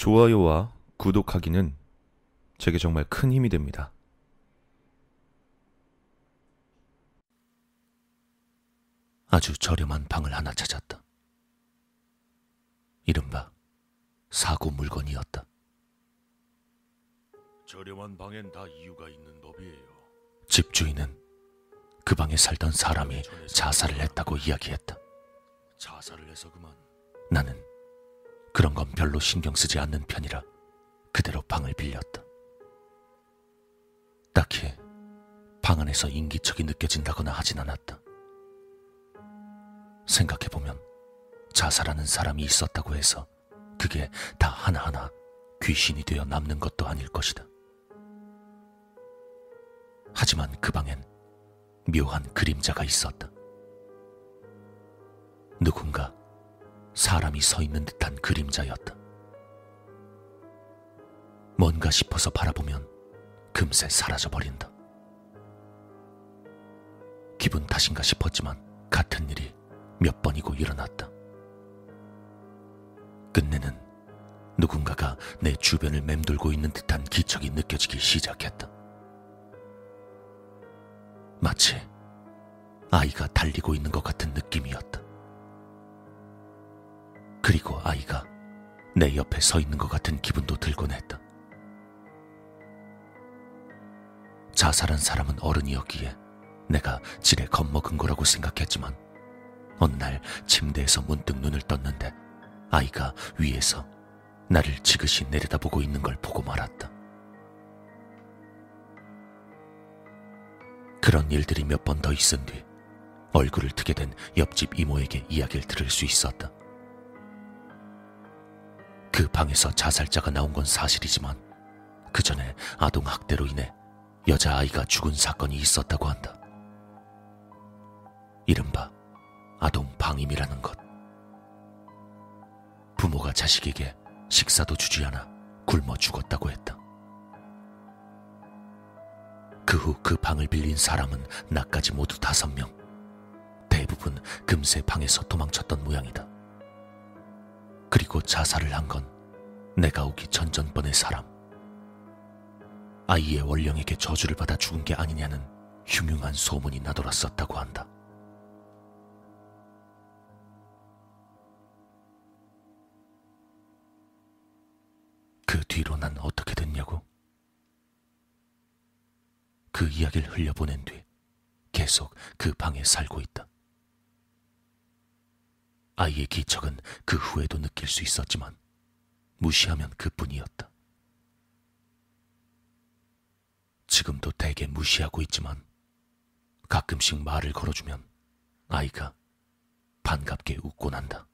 좋아요와 구독하기는 제게 정말 큰 힘이 됩니다. 아주 저렴한 방을 하나 찾았다. 이른바 사고 물건이었다. 저렴한 방엔 다 이유가 있는 법이에요. 집주인은 그 방에 살던 사람이 자살을 했다고 이야기했다. 자살을 해서 그만. 나는 그런 건 별로 신경 쓰지 않는 편이라 그대로 방을 빌렸다. 딱히 방 안에서 인기척이 느껴진다거나 하진 않았다. 생각해보면 자살하는 사람이 있었다고 해서 그게 다 하나하나 귀신이 되어 남는 것도 아닐 것이다. 하지만 그 방엔 묘한 그림자가 있었다. 누군가 사람이 서 있는 듯한 그림자였다. 뭔가 싶어서 바라보면 금세 사라져버린다. 기분 탓인가 싶었지만 같은 일이 몇 번이고 일어났다. 끝내는 누군가가 내 주변을 맴돌고 있는 듯한 기척이 느껴지기 시작했다. 마치 아이가 달리고 있는 것 같은 느낌이었다. 그리고 아이가 내 옆에 서 있는 것 같은 기분도 들곤 했다. 자살한 사람은 어른이었기에 내가 지레 겁먹은 거라고 생각했지만 어느 날 침대에서 문득 눈을 떴는데 아이가 위에서 나를 지그시 내려다보고 있는 걸 보고 말았다. 그런 일들이 몇 번 더 있은 뒤 얼굴을 트게 된 옆집 이모에게 이야기를 들을 수 있었다. 그 방에서 자살자가 나온 건 사실이지만 그 전에 아동 학대로 인해 여자아이가 죽은 사건이 있었다고 한다. 이른바 아동 방임이라는 것. 부모가 자식에게 식사도 주지 않아 굶어 죽었다고 했다. 그 후그 방을 빌린 사람은 나까지 모두 다섯 명. 대부분 금세 방에서 도망쳤던 모양이다. 그리고 자살을 한 건 내가 오기 전전번의 사람. 아이의 원령에게 저주를 받아 죽은 게 아니냐는 흉흉한 소문이 나돌았었다고 한다. 그 뒤로 난 어떻게 됐냐고? 그 이야기를 흘려보낸 뒤 계속 그 방에 살고 있다. 아이의 기척은 그 후에도 느낄 수 있었지만 무시하면 그뿐이었다. 지금도 대개 무시하고 있지만 가끔씩 말을 걸어주면 아이가 반갑게 웃곤 한다.